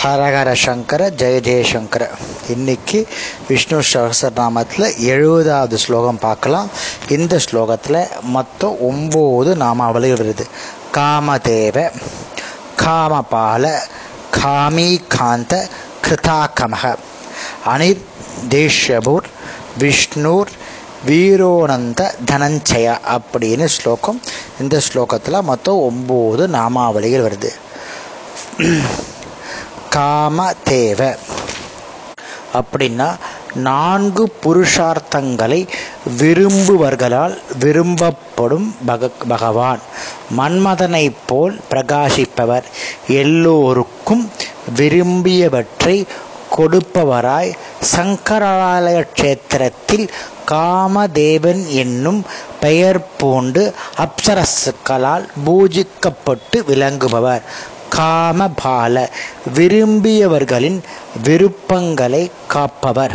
ஹரஹர சங்கர ஜெயதேசங்கர இன்னைக்கு விஷ்ணு சகசரநாமத்தில் எழுபதாவது ஸ்லோகம் பார்க்கலாம். இந்த ஸ்லோகத்தில் மொத்தம் ஒம்பது நாமாவளி வருது. காமதேவ காமபால காமீகாந்த கிருதாகமக அனிர் தேஷ்யபூர் விஷ்ணூர் வீரோனந்த தனஞ்சய அப்படின்னு ஸ்லோகம். இந்த ஸ்லோகத்தில் மொத்தம் ஒம்பது நாமாவளிகள் வருது. காமதேவ அப்படின்னா நான்கு புருஷார்த்தங்களை விரும்புவர்களால் விரும்பப்படும் பக பகவான். மன்மதனைப் போல் பிரகாசிப்பவர். எல்லோருக்கும் விரும்பியவற்றை கொடுப்பவராய் சங்கராலய கஷேத்திரத்தில் காமதேவன் என்னும் பெயர் பூண்டு அப்சரசுக்களால் பூஜிக்கப்பட்டு விளங்குபவர். காமபால விரும்பியவர்களின் விருப்பங்களை காப்பவர்.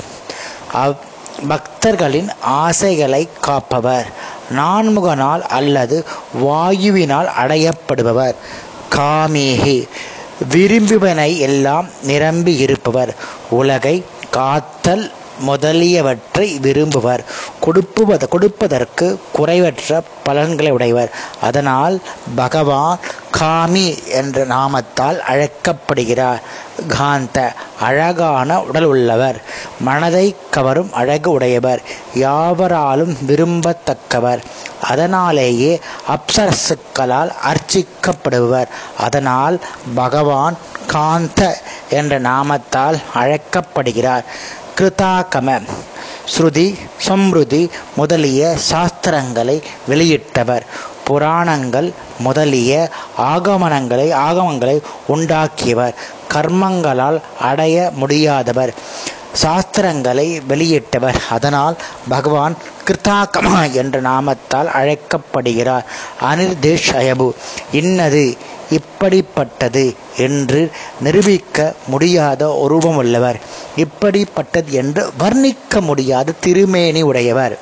பக்தர்களின் ஆசைகளை காப்பவர். நான்முகனால் அல்லது வாயுவினால் அடையப்படுபவர். காமேகி விரும்புவனை எல்லாம் நிரம்பி இருப்பவர் உலகை காத்தல் முதலியவற்றை விரும்புவர். கொடுப்புவத கொடுப்பதற்கு குறைவற்ற பலன்களை உடையவர். அதனால் பகவான் காமி என்ற நாமத்தால் அழைக்கப்படுகிறார். காந்த அழகான உடல் உள்ளவர். மனதை கவரும் அழகு உடையவர். யாவராலும் விரும்பத்தக்கவர். அதனாலேயே அப்சரசுக்களால் அர்ச்சிக்கப்படுபவர். அதனால் பகவான் காந்த என்ற நாமத்தால் அழைக்கப்படுகிறார். கிருதாகம ஸ்ருதி சம்ருதி முதலிய சாஸ்திரங்களை வெளியிட்டவர். புராணங்கள் முதலிய ஆகமனங்களை ஆகமங்களை உண்டாக்கியவர். கர்மங்களால் அடைய முடியாதவர். சாஸ்திரங்களை வெளியிட்டவர். அதனால் பகவான் கிருத்தாகமா என்ற நாமத்தால் அழைக்கப்படுகிறார். அனிர்தேஷ் அயபு இன்னது இப்படிப்பட்டது என்று நிரூபிக்க முடியாத உருவமுள்ளவர் இப்படிப்பட்டது என்று வர்ணிக்க முடியாத திருமேனி உடையவர்.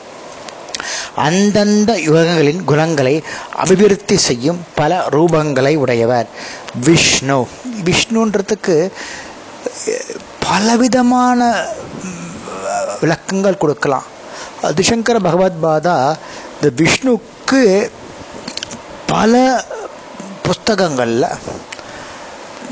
அந்தந்த யுகங்களின் குணங்களை அபிவிருத்தி செய்யும் பல ரூபங்களை உடையவர். விஷ்ணு. விஷ்ணுன்றதுக்கு பலவிதமான விளக்கங்கள் கொடுக்கலாம். அதிசங்கர பகவத் பாதா இந்த விஷ்ணுக்கு பல புஸ்தகங்களில்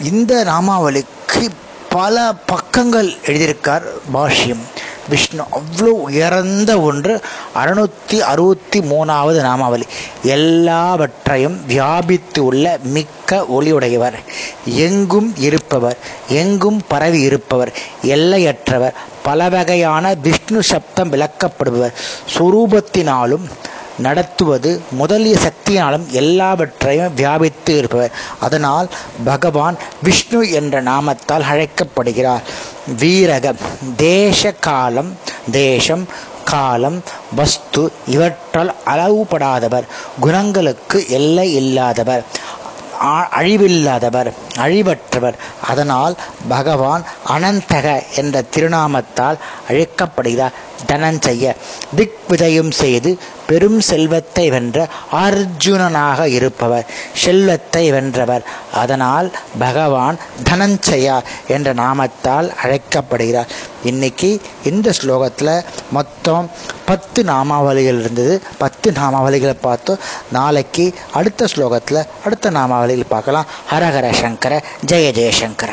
இந்த நாமாவளிக்கு பல பக்கங்கள் எழுதியிருக்கார் பாஷ்யம். விஷ்ணு அவ்வளோ உயர்ந்த ஒன்று. அறுநூத்தி அறுபத்தி மூணாவது நாமாவளி. எல்லாவற்றையும் வியாபித்து உள்ள மிக்க ஒளியுடையவர். எங்கும் இருப்பவர் எங்கும் பரவி இருப்பவர் எல்லையற்றவர் பல வகையான விஷ்ணு சப்தம் விளக்கப்படுபவர். சுரூபத்தினாலும் நடத்துவது முதலிய சக்தியாலும் எல்லாவற்றையும் வியாபித்து இருப்பவர். அதனால் பகவான் விஷ்ணு என்ற நாமத்தால் அழைக்கப்படுகிறார். வீரகம் தேச காலம் தேசம் காலம் வஸ்து இவற்றால் அளவுபடாதவர். குணங்களுக்கு எல்லை இல்லாதவர். அழிவில்லாதவர் அழிவற்றவர். அதனால் பகவான் அனந்தக என்ற திருநாமத்தால் அழைக்கப்படுகிறார். தனஞ்செய்ய திக் விஜயம் செய்து பெரும் செல்வத்தை வென்ற அர்ஜுனனாக இருப்பவர் செல்வத்தை வென்றவர். அதனால் பகவான் தனஞ்சயா என்ற நாமத்தால் அழைக்கப்படுகிறார். இன்னைக்கு இந்த ஸ்லோகத்தில் மொத்தம் பத்து நாமாவளிகள் இருந்தது. பத்து நாமாவளிகளை பார்த்தோம் நாளைக்கு அடுத்த ஸ்லோகத்தில் அடுத்த நாமாவளிகள் பார்க்கலாம். ஹரஹர சங்கர ஜெய ஜெயசங்கர